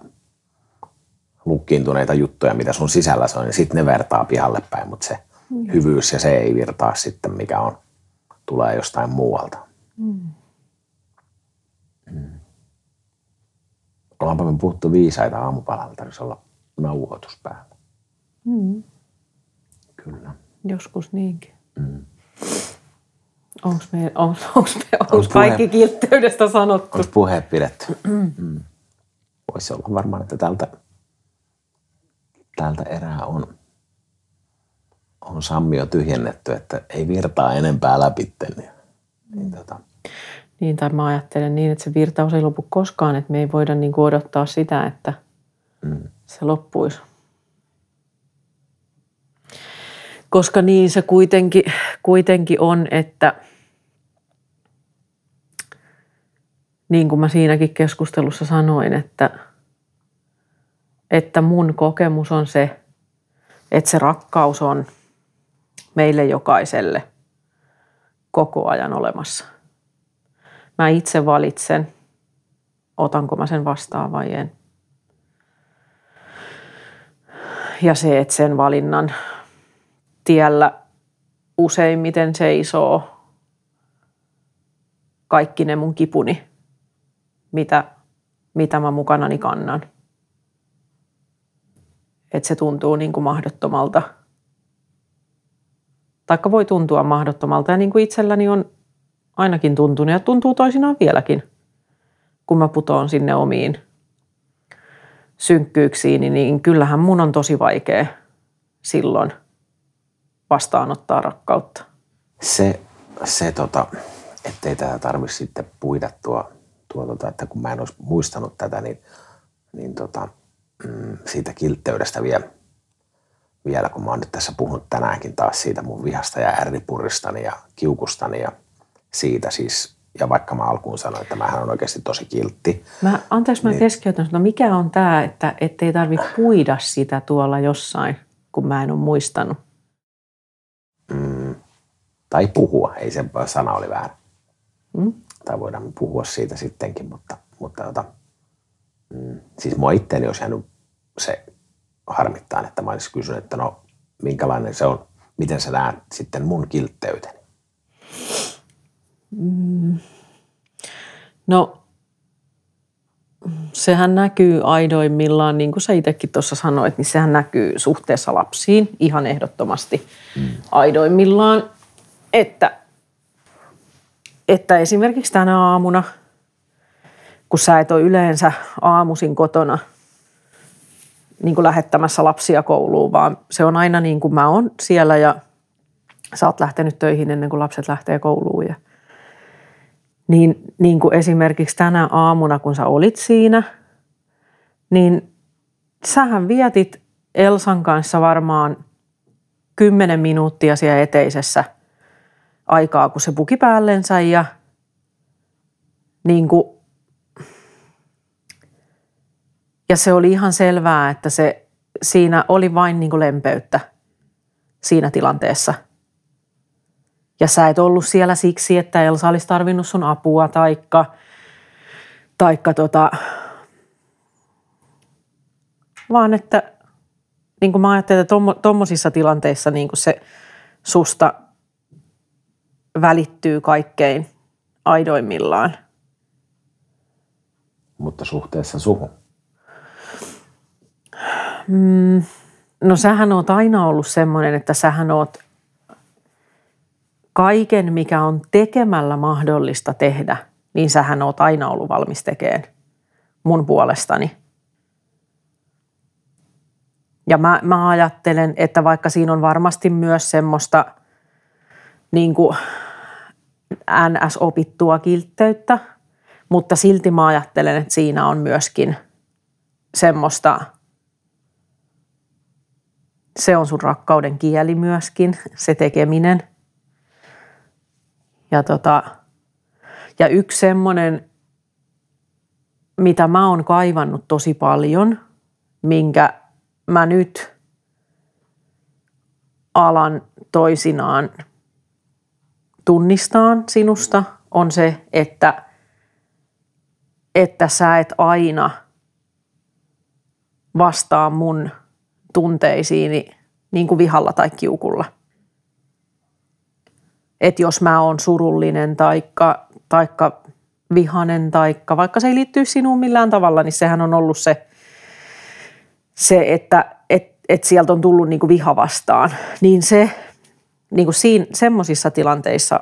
lukkiintuneita juttuja, mitä sun sisällä se on, niin sitten ne vertaa pihalle päin, mutta se mm. hyvyys ja se ei virtaa sitten, mikä on, tulee jostain muualta. Mm. Mm. Ollaanpa me puhuttu viisaita aamupalalla, tarvitsisi olla nauhoitus päällä. Mm. Kyllä. Joskus niinkin. Mm. Onko me, onks, onks me, onks onks kaikki puhe, kiltteydestä sanottu? Onko puheet pidetty? mm. Voisi olla varmaan, että tältä, tältä erää on, on sammio tyhjennetty, että ei virtaa enempää läpi. Niin, niin, tota. niin, tai mä ajattelen niin, että se virtaus ei lopu koskaan, että me ei voida niin odottaa sitä, että mm. se loppuisi. Koska niin se kuitenkin, kuitenkin on, että niin kuin mä siinäkin keskustelussa sanoin, että, että mun kokemus on se, että se rakkaus on meille jokaiselle koko ajan olemassa. Mä itse valitsen, otanko mä sen vastaan vai en. Ja se, että sen valinnan tiellä useimmiten seisoo kaikki ne mun kipuni, mitä, mitä mä mukanani kannan. Että se tuntuu niin kuin mahdottomalta. Taikka voi tuntua mahdottomalta ja niin kuin itselläni on ainakin tuntunut ja tuntuu toisinaan vieläkin, kun mä putoon sinne omiin synkkyyksiin, niin kyllähän mun on tosi vaikea silloin – vastaanottaa rakkautta. Se, se tota, ettei tätä tarvitse sitten puida tuo, tuo tota, että kun mä en olisi muistanut tätä, niin, niin tota, mm, siitä kiltteydestä vielä, vielä, kun mä oon nyt tässä puhunut tänäänkin taas siitä mun vihasta ja ärripuristani ja kiukustani ja siitä siis, ja vaikka mä alkuun sanoin, että mähän on oikeasti tosi kiltti. Mä, anteeksi, mä niin, keskeytän, no mikä on tämä, että ei tarvitse puida sitä tuolla jossain, kun mä en ole muistanut? Mm, tai puhua, ei se sana oli väärä. Mm. Tai voidaan puhua siitä sittenkin, mutta, mutta tota, mm, siis mua itteeni olisi jäänyt se harmittaa, että mä olisin kysynyt, että no minkälainen se on, miten sä näet sitten mun kiltteyteni? Mm. No sehän näkyy aidoimmillaan, niin kuin sä itsekin tuossa sanoit, niin sehän näkyy suhteessa lapsiin ihan ehdottomasti mm. aidoimmillaan. Että, että esimerkiksi tänä aamuna, kun sä et ole yleensä aamusin kotona niin kuin lähettämässä lapsia kouluun, vaan se on aina niin kuin mä oon siellä ja sä oot lähtenyt töihin ennen kuin lapset lähtee kouluun ja – niin, niin kuin esimerkiksi tänä aamuna, kun sä olit siinä, niin sähän vietit Elsan kanssa varmaan kymmenen minuuttia siellä eteisessä aikaa, kun se puki päällensä ja niin kuin, ja se oli ihan selvää, että se, siinä oli vain niin kuin lempeyttä siinä tilanteessa – ja sä et ollut siellä siksi, että Elsa olisi tarvinnut sun apua taikka, taikka tota, vaan että niin kuin mä ajattelen, että tuommoisissa tilanteissa niin kuin se susta välittyy kaikkein aidoimmillaan. Mutta suhteessa suhun. No sähän oot aina ollut semmoinen, että sähän oot kaiken, mikä on tekemällä mahdollista tehdä, niin sähän oot aina ollut valmis tekemään mun puolestani. Ja mä, mä ajattelen, että vaikka siinä on varmasti myös semmoista niin kuin NS-opittua kiltteyttä, mutta silti mä ajattelen, että siinä on myöskin semmoista, se on sun rakkauden kieli myöskin, se tekeminen. Ja, tota, ja yksi semmoinen, mitä mä oon kaivannut tosi paljon, minkä mä nyt alan toisinaan tunnistaan sinusta, on se, että, että sä et aina vastaa mun tunteisiini niin kuin vihalla tai kiukulla. Että jos mä oon surullinen taikka, taikka vihanen taikka vaikka se ei liittyy sinuun millään tavalla, niin sehän on ollut se, se että et, et sieltä on tullut niin kuin viha vastaan. Niin se niin siinä, semmoisissa tilanteissa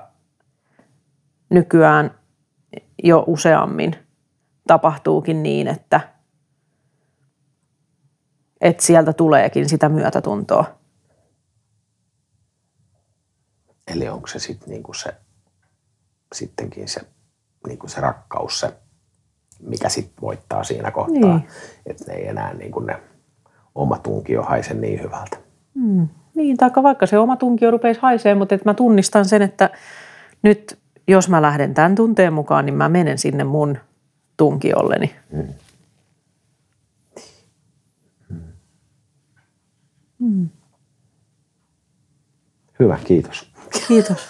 nykyään jo useammin tapahtuukin niin, että, että sieltä tuleekin sitä myötätuntoa. Eli onko se sitten niinku se, sittenkin se, niinku se rakkaus, se, mikä sitten voittaa siinä kohtaa, Niin. että ne ei enää niinku ne oma tunkio haise niin hyvältä. Niin, taikka vaikka se oma tunkio rupeisi haisee, mutta että mä tunnistan sen, että nyt jos mä lähden tämän tunteen mukaan, niin mä menen sinne mun tunkiolleni. Hyvä, kiitos. Kiitos.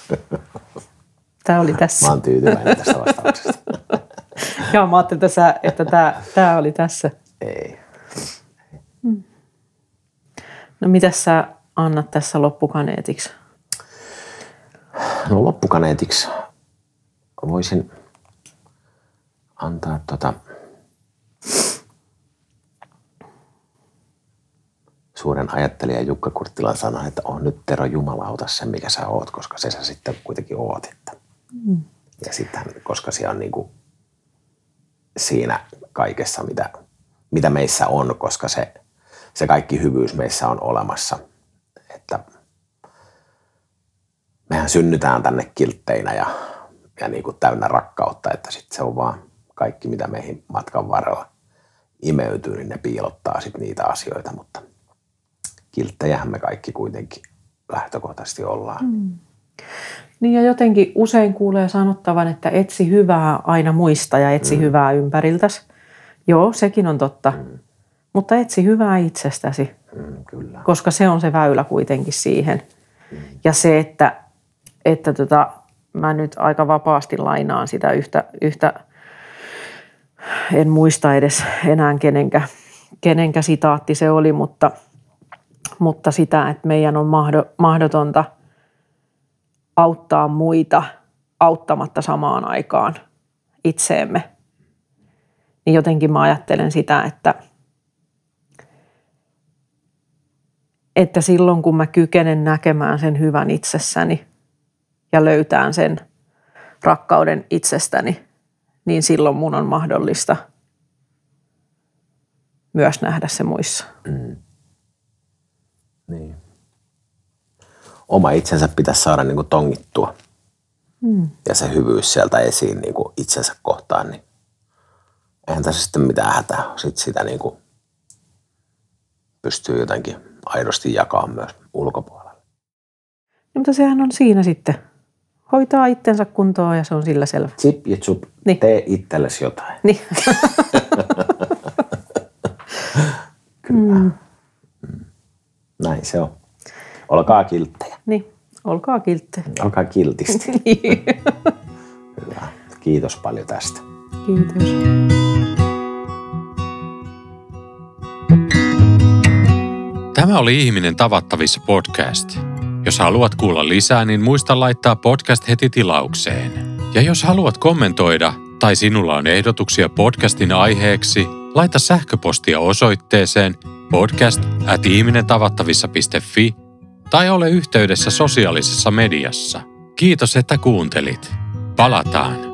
Tämä oli tässä. Mä oon tyytyväinen tästä vastauksesta. Joo, mä ajattelin tässä, että tämä, tämä oli tässä. ei. No mitä sä annat tässä loppukaneetiksi? No loppukaneetiksi voisin antaa tota suuren ajattelijan Jukka Kurttilan sana, että on nyt Tero jumalauta sen, mikä sä oot, koska se sä sitten kuitenkin oot. Että. Ja sitten, koska se on niinku siinä kaikessa, mitä, mitä meissä on, koska se, se kaikki hyvyys meissä on olemassa. Että mehän synnytään tänne kiltteinä ja, ja niin kuin täynnä rakkautta, että sitten se on vaan kaikki, mitä meihin matkan varrella imeytyy, niin ne piilottaa sitten niitä asioita, mutta kilttejähän me kaikki kuitenkin lähtökohtaisesti ollaan. Mm. Niin ja jotenkin usein kuulee sanottavan, että etsi hyvää aina muista ja etsi mm. hyvää ympäriltäsi. Joo, sekin on totta. Mm. Mutta etsi hyvää itsestäsi, Mm, kyllä. koska se on se väylä kuitenkin siihen. Ja se, että, että tota, mä nyt aika vapaasti lainaan sitä yhtä, yhtä en muista edes enää kenenkä, kenenkä sitaatti se oli, mutta, mutta sitä, että meidän on mahdo, mahdotonta auttaa muita auttamatta samaan aikaan itseemme. Niin jotenkin mä ajattelen sitä, että, että silloin kun mä kykenen näkemään sen hyvän itsessäni ja löytään sen rakkauden itsestäni, niin silloin mun on mahdollista myös nähdä se muissa. Niin. Oma itsensä pitäisi saada niin kuin tongittua. Mm. Ja se hyvyys sieltä esiin niin kuin itsensä kohtaan, niin eihän tässä sitten mitään hätää. Sitten sitä niin kuin pystyy jotenkin aidosti jakamaan myös ulkopuolelle. Ja, mutta sehän on siinä sitten. Hoitaa itsensä kuntoon ja se on sillä selvä. Zip ja zup, Niin. tee itsellesi jotain. Niin. Näin se on. Olkaa kilttejä. niin. Olkaa kilttejä. Olkaa kiltisti. Niin. Hyvä. Kiitos paljon tästä. Kiitos. Tämä oli Ihminen tavattavissa podcast. Jos haluat kuulla lisää, niin muista laittaa podcast heti tilaukseen. Ja jos haluat kommentoida tai sinulla on ehdotuksia podcastin aiheeksi, laita sähköpostia osoitteeseen podcast at ihminentavattavissa.fi tai ole yhteydessä sosiaalisessa mediassa. Kiitos, että kuuntelit. Palataan.